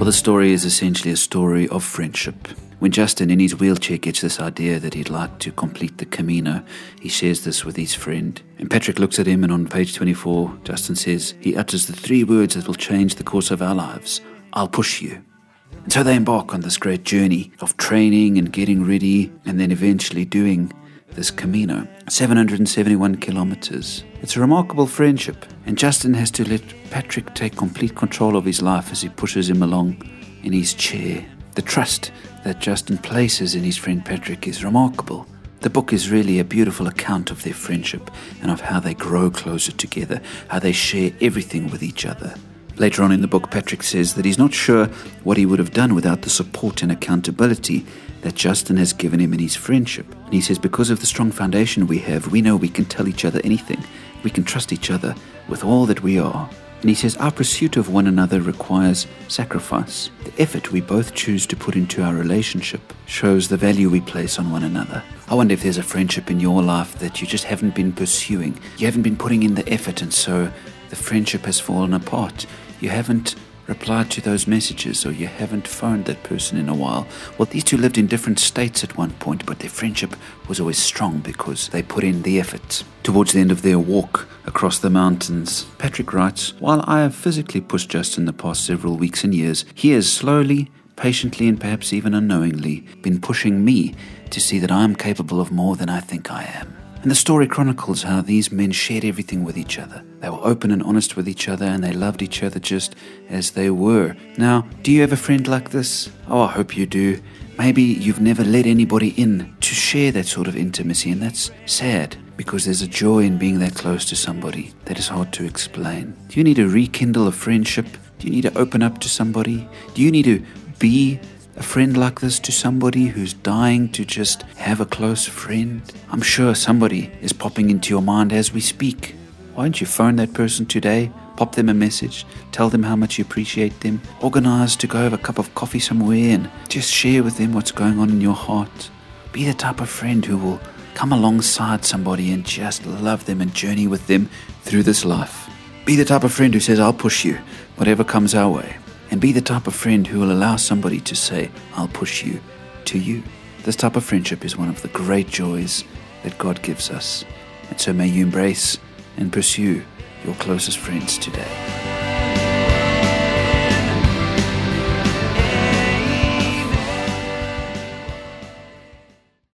Well, the story is essentially a story of friendship. When Justin, in his wheelchair, gets this idea that he'd like to complete the Camino, he shares this with his friend. And Patrick looks at him, and on page 24, Justin says, He utters the three words that will change the course of our lives I'll push you. And so they embark on this great journey of training and getting ready, and then eventually doing this Camino 771 kilometers. It's a remarkable friendship, and Justin has to let Patrick take complete control of his life as he pushes him along in his chair. The trust that Justin places in his friend Patrick is remarkable. The book is really a beautiful account of their friendship and of how they grow closer together, how they share everything with each other. Later on in the book, Patrick says that he's not sure what he would have done without the support and accountability that Justin has given him in his friendship. And he says, because of the strong foundation we have, we know we can tell each other anything. We can trust each other with all that we are. And he says, Our pursuit of one another requires sacrifice. The effort we both choose to put into our relationship shows the value we place on one another. I wonder if there's a friendship in your life that you just haven't been pursuing. You haven't been putting in the effort, and so the friendship has fallen apart. You haven't replied to those messages or you haven't phoned that person in a while. Well, these two lived in different states at one point, but their friendship was always strong because they put in the effort. Towards the end of their walk across the mountains, Patrick writes While I have physically pushed Justin the past several weeks and years, he has slowly, patiently, and perhaps even unknowingly been pushing me to see that I am capable of more than I think I am. And the story chronicles how these men shared everything with each other. They were open and honest with each other and they loved each other just as they were. Now, do you have a friend like this? Oh, I hope you do. Maybe you've never let anybody in to share that sort of intimacy, and that's sad because there's a joy in being that close to somebody that is hard to explain. Do you need to rekindle a friendship? Do you need to open up to somebody? Do you need to be a friend like this to somebody who's dying to just have a close friend? I'm sure somebody is popping into your mind as we speak. Why don't you phone that person today? Pop them a message, tell them how much you appreciate them, organize to go have a cup of coffee somewhere and just share with them what's going on in your heart. Be the type of friend who will come alongside somebody and just love them and journey with them through this life. Be the type of friend who says, I'll push you, whatever comes our way and be the type of friend who will allow somebody to say, I'll push you to you. This type of friendship is one of the great joys that God gives us. And so may you embrace and pursue your closest friends today.